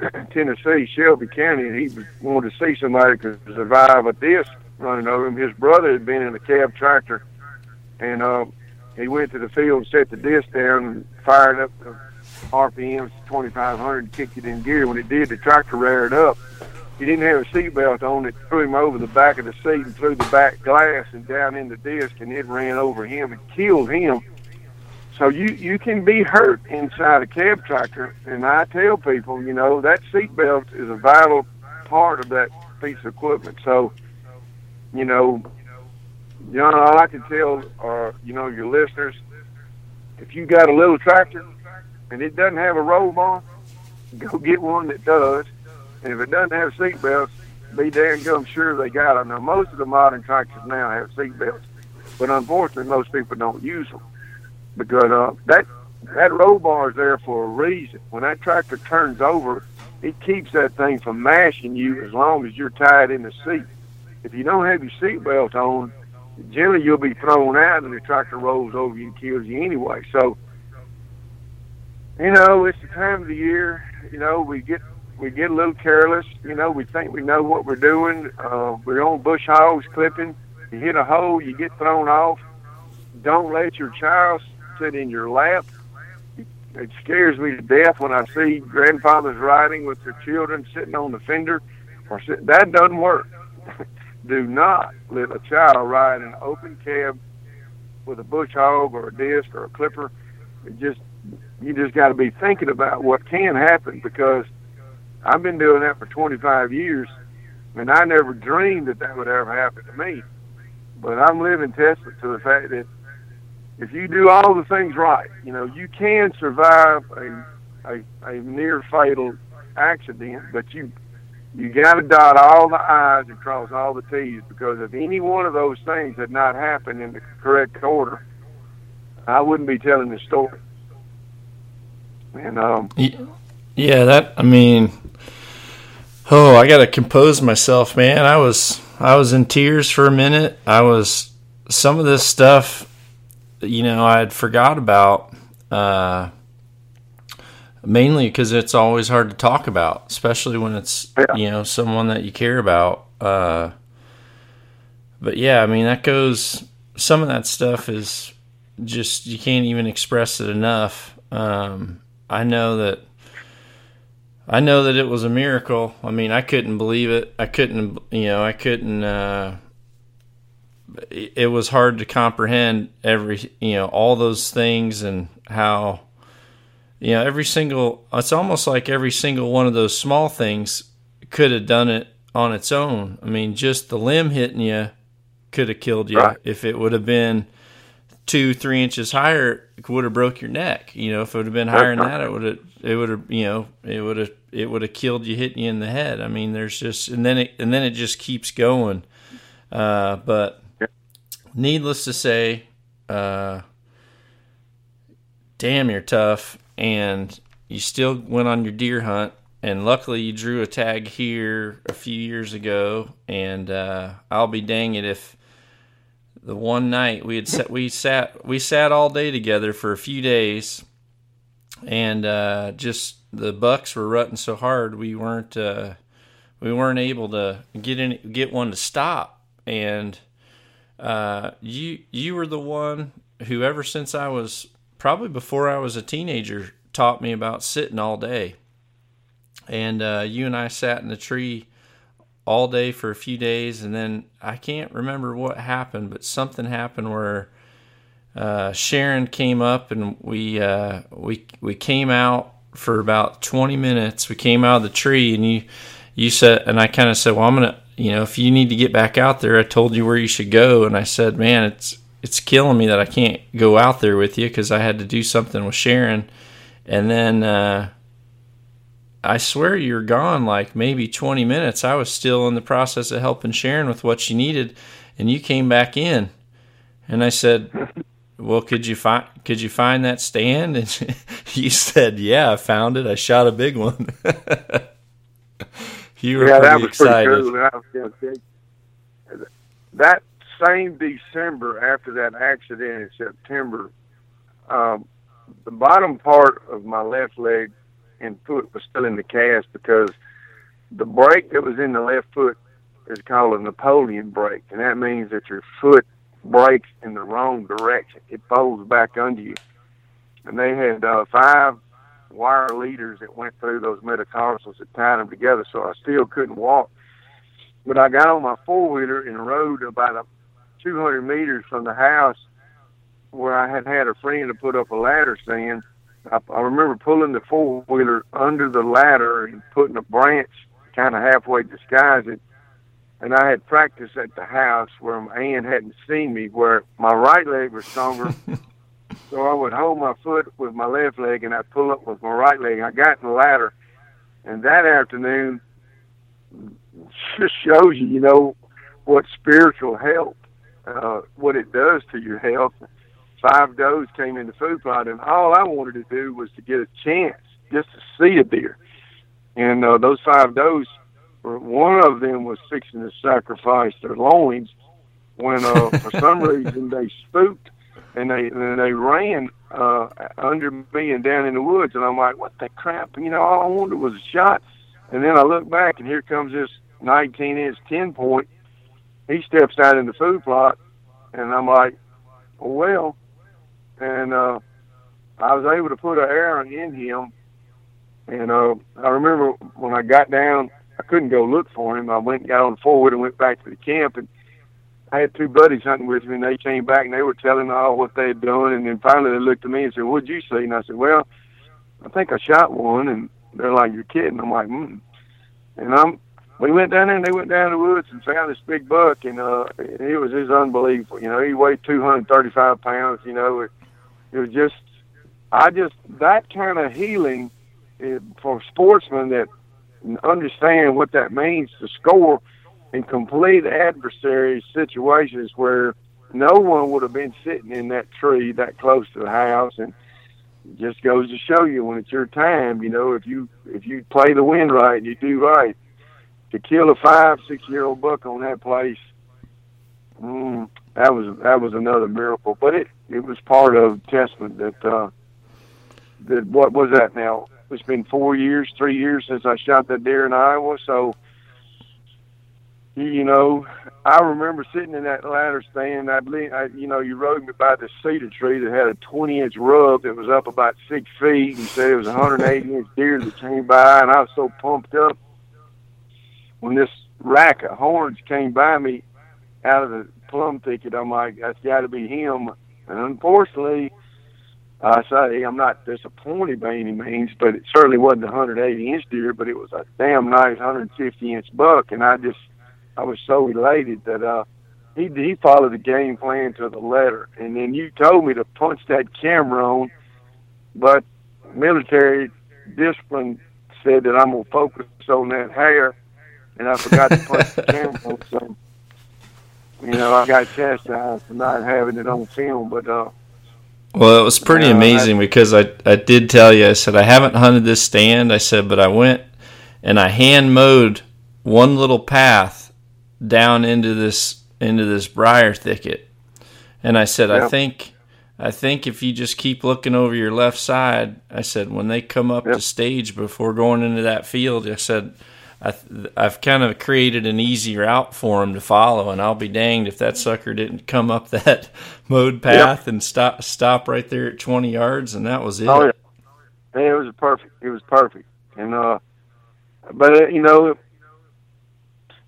Tennessee, Shelby County, and he wanted to see somebody could survive a disc running over him. His brother had been in a cab tractor, and uh, he went to the field, set the disc down, and fired up the RPMs 2500 and kicked it in gear. When it did, the tractor reared up. He didn't have a seatbelt on. It threw him over the back of the seat and through the back glass and down in the disc, and it ran over him and killed him. So you you can be hurt inside a cab tractor, and I tell people, you know, that seatbelt is a vital part of that piece of equipment. So, you know, John, all I can tell are, you know, your listeners, if you got a little tractor and it doesn't have a roll bar, go get one that does. And if it doesn't have seat belts, be damn gum sure they got them. Now, most of the modern tractors now have seat belts, but unfortunately, most people don't use them because uh, that that roll bar is there for a reason. When that tractor turns over, it keeps that thing from mashing you as long as you're tied in the seat. If you don't have your seat belt on, generally you'll be thrown out and the tractor rolls over you and kills you anyway. So, you know, it's the time of the year. You know, we get we get a little careless. You know, we think we know what we're doing. Uh, we're on bush hogs clipping. You hit a hole, you get thrown off. Don't let your child sit in your lap. It scares me to death when I see grandfathers riding with their children sitting on the fender. Or sit, that doesn't work. do not let a child ride an open cab with a bush hog or a disc or a clipper. It just you just got to be thinking about what can happen because I've been doing that for 25 years, and I never dreamed that that would ever happen to me. But I'm living testament to the fact that if you do all the things right, you know you can survive a a, a near fatal accident, but you you got to dot all the I's and cross all the T's because if any one of those things had not happened in the correct order, I wouldn't be telling this story. And um, yeah, that I mean, oh, I got to compose myself, man. I was I was in tears for a minute. I was some of this stuff, you know, I had forgot about. Uh, mainly because it's always hard to talk about, especially when it's Yeah. you know someone that you care about. Uh, but yeah, I mean that goes. Some of that stuff is just you can't even express it enough. Um, I know that. I know that it was a miracle. I mean, I couldn't believe it. I couldn't, you know, I couldn't. Uh, it it was hard to comprehend every, you know, all those things and how you know every single it's almost like every single one of those small things could have done it on its own. I mean just the limb hitting you could have killed you. Right. if it would have been two three inches higher it would have broke your neck. You know if it would have been higher than that it would have it would have you know it would have it would have killed you hitting you in the head. I mean there's just and then it and then it just keeps going. Uh, but needless to say uh, damn, you're tough, and you still went on your deer hunt. And luckily, you drew a tag here a few years ago. And uh, I'll be dang it if the one night we had sat, we sat we sat all day together for a few days, and uh, just the bucks were rutting so hard we weren't uh, we weren't able to get in get one to stop. And uh, you you were the one who ever since I was probably before I was a teenager taught me about sitting all day. And uh, you and I sat in the tree all day for a few days, and then I can't remember what happened, but something happened where uh, Sharon came up and we uh, we we came out for about 20 minutes. We came out of the tree, and you you said, and I kind of said, well, I'm gonna, you know, if you need to get back out there, I told you where you should go, and I said, man, it's it's killing me that I can't go out there with you because I had to do something with Sharon, and then. Uh, I swear you're gone like maybe 20 minutes. I was still in the process of helping Sharon with what she needed, and you came back in. And I said, "Well, could you find could you find that stand?" And you said, "Yeah, I found it. I shot a big one." you were yeah, that was excited. pretty cool. That, was that same December after that accident in September, um, the bottom part of my left leg and foot was still in the cast because the break that was in the left foot is called a Napoleon break, and that means that your foot breaks in the wrong direction. It folds back under you. And they had uh, five wire leaders that went through those metatarsals that tied them together, so I still couldn't walk. But I got on my four wheeler and rode about a 200 meters from the house where I had had a friend to put up a ladder stand. I, I remember pulling the four wheeler under the ladder and putting a branch kind of halfway disguise it. And I had practiced at the house where aunt hadn't seen me, where my right leg was stronger. so I would hold my foot with my left leg and I'd pull up with my right leg. I got in the ladder. And that afternoon just shows you, you know, what spiritual health, uh, what it does to your health five does came in the food plot, and all I wanted to do was to get a chance just to see a deer. And uh, those five does, one of them was fixing to sacrifice their loins when, uh, for some reason, they spooked and they and they ran uh, under me and down in the woods. And I'm like, what the crap? You know, all I wanted was a shot. And then I look back, and here comes this 19 inch 10 point. He steps out in the food plot, and I'm like, well, and uh, I was able to put an arrow in him. And uh, I remember when I got down, I couldn't go look for him. I went and got on forward and went back to the camp. And I had two buddies hunting with me, and they came back and they were telling all what they had done. And then finally they looked at me and said, "What'd you see?" And I said, "Well, I think I shot one." And they're like, "You're kidding?" I'm like, "Hmm." And I'm we went down there and they went down the woods and found this big buck and uh it was just unbelievable. You know, he weighed two hundred and thirty five pounds, you know, it, it was just I just that kind of healing eh, for sportsmen that understand what that means to score in complete adversary situations where no one would have been sitting in that tree that close to the house and it just goes to show you when it's your time, you know, if you if you play the wind right and you do right, to kill a five, six year old buck on that place, mm, that was that was another miracle. But it it was part of testament that uh that what was that now? it's been four years, three years since I shot that deer in Iowa. So, you know, I remember sitting in that ladder stand. I, believe, I you know, you rode me by this cedar tree that had a 20 inch rub that was up about six feet. and said it was a 180 inch deer that came by, and I was so pumped up when this rack of horns came by me out of the plum thicket. I'm like, that's got to be him. And unfortunately, I say I'm not disappointed by any means, but it certainly wasn't a 180 inch deer, but it was a damn nice 150 inch buck, and I just I was so elated that uh he he followed the game plan to the letter. And then you told me to punch that camera on, but military discipline said that I'm gonna focus on that hair, and I forgot to punch the camera on. So you know I got chastised for not having it on film, but uh well, it was pretty uh, amazing I, because I, I did tell you, I said, I haven't hunted this stand. I said, but I went and I hand mowed one little path down into this into this briar thicket. And I said, I think I think if you just keep looking over your left side, I said, when they come up to stage before going into that field, I said, I, have kind of created an easy route for him to follow, and I'll be danged if that sucker didn't come up that mode path yep. and stop stop right there at 20 yards, and that was it. Oh yeah, it was perfect. It was perfect, and uh, but uh, you know,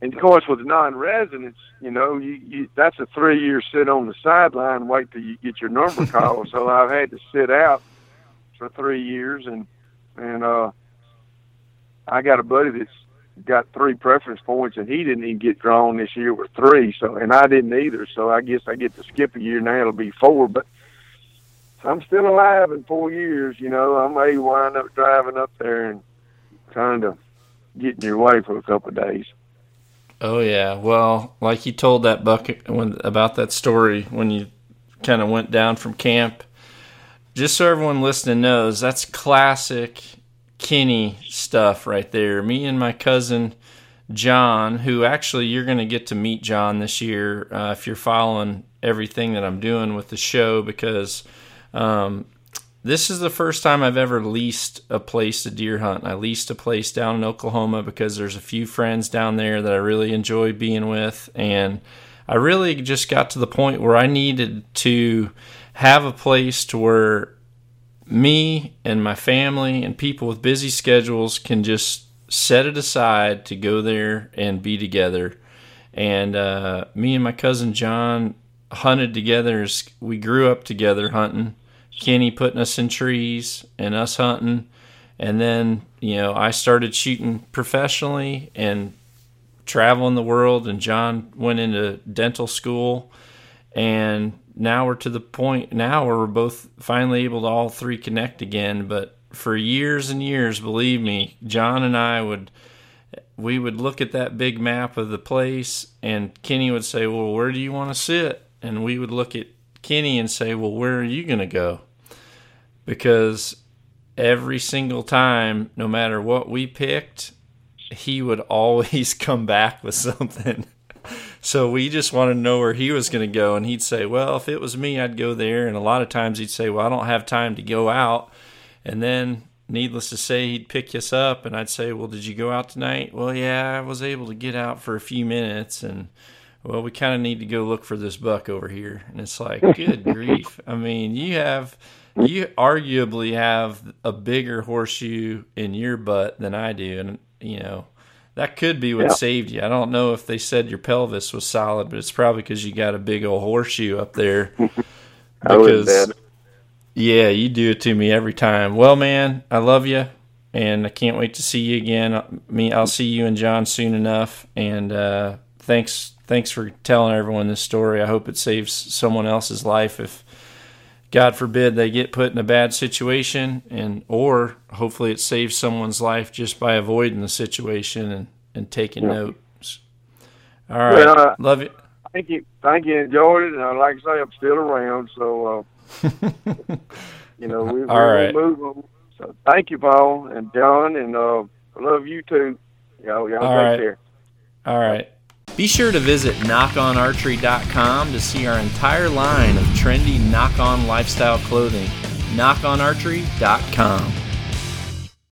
and of course with non-residents, you know, you, you that's a three-year sit on the sideline, wait till you get your number called. so I've had to sit out for three years, and and uh, I got a buddy that's got three preference points, and he didn't even get drawn this year with three. So, and I didn't either. So, I guess I get to skip a year now. It'll be four, but I'm still alive in four years. You know, I may wind up driving up there and kind of getting your way for a couple of days. Oh yeah, well, like you told that bucket when about that story when you kind of went down from camp. Just so everyone listening knows, that's classic Kenny stuff right there. Me and my cousin John, who actually you're going to get to meet John this year uh, if you're following everything that I'm doing with the show because um, this is the first time I've ever leased a place to deer hunt. I leased a place down in Oklahoma because there's a few friends down there that I really enjoy being with. And I really just got to the point where I needed to have a place to where me and my family and people with busy schedules can just set it aside to go there and be together. And uh, me and my cousin John hunted together. As We grew up together hunting. Kenny putting us in trees and us hunting. And then, you know, I started shooting professionally and traveling the world. And John went into dental school. And now we're to the point now where we're both finally able to all three connect again. But for years and years, believe me, John and I would we would look at that big map of the place and Kenny would say, Well, where do you want to sit? And we would look at Kenny and say, Well, where are you gonna go? Because every single time, no matter what we picked, he would always come back with something. So we just wanted to know where he was going to go. And he'd say, Well, if it was me, I'd go there. And a lot of times he'd say, Well, I don't have time to go out. And then, needless to say, he'd pick us up. And I'd say, Well, did you go out tonight? Well, yeah, I was able to get out for a few minutes. And, well, we kind of need to go look for this buck over here. And it's like, good grief. I mean, you have. You arguably have a bigger horseshoe in your butt than I do, and you know that could be what yeah. saved you. I don't know if they said your pelvis was solid, but it's probably because you got a big old horseshoe up there. because yeah, you do it to me every time. Well, man, I love you, and I can't wait to see you again. Me, I'll see you and John soon enough. And uh, thanks, thanks for telling everyone this story. I hope it saves someone else's life if God forbid they get put in a bad situation, and or hopefully it saves someone's life just by avoiding the situation and, and taking yeah. notes. All right, well, uh, love you. Thank you, thank you. Enjoyed it, and uh, like I say, I'm still around, so uh, you know we, All right. move on. So thank you, Paul and John, and uh, I love you too. Y'all, y'all All take right. care. All right. Be sure to visit nockonarchery.com to see our entire line of trendy Nock On lifestyle clothing. nockonarchery.com.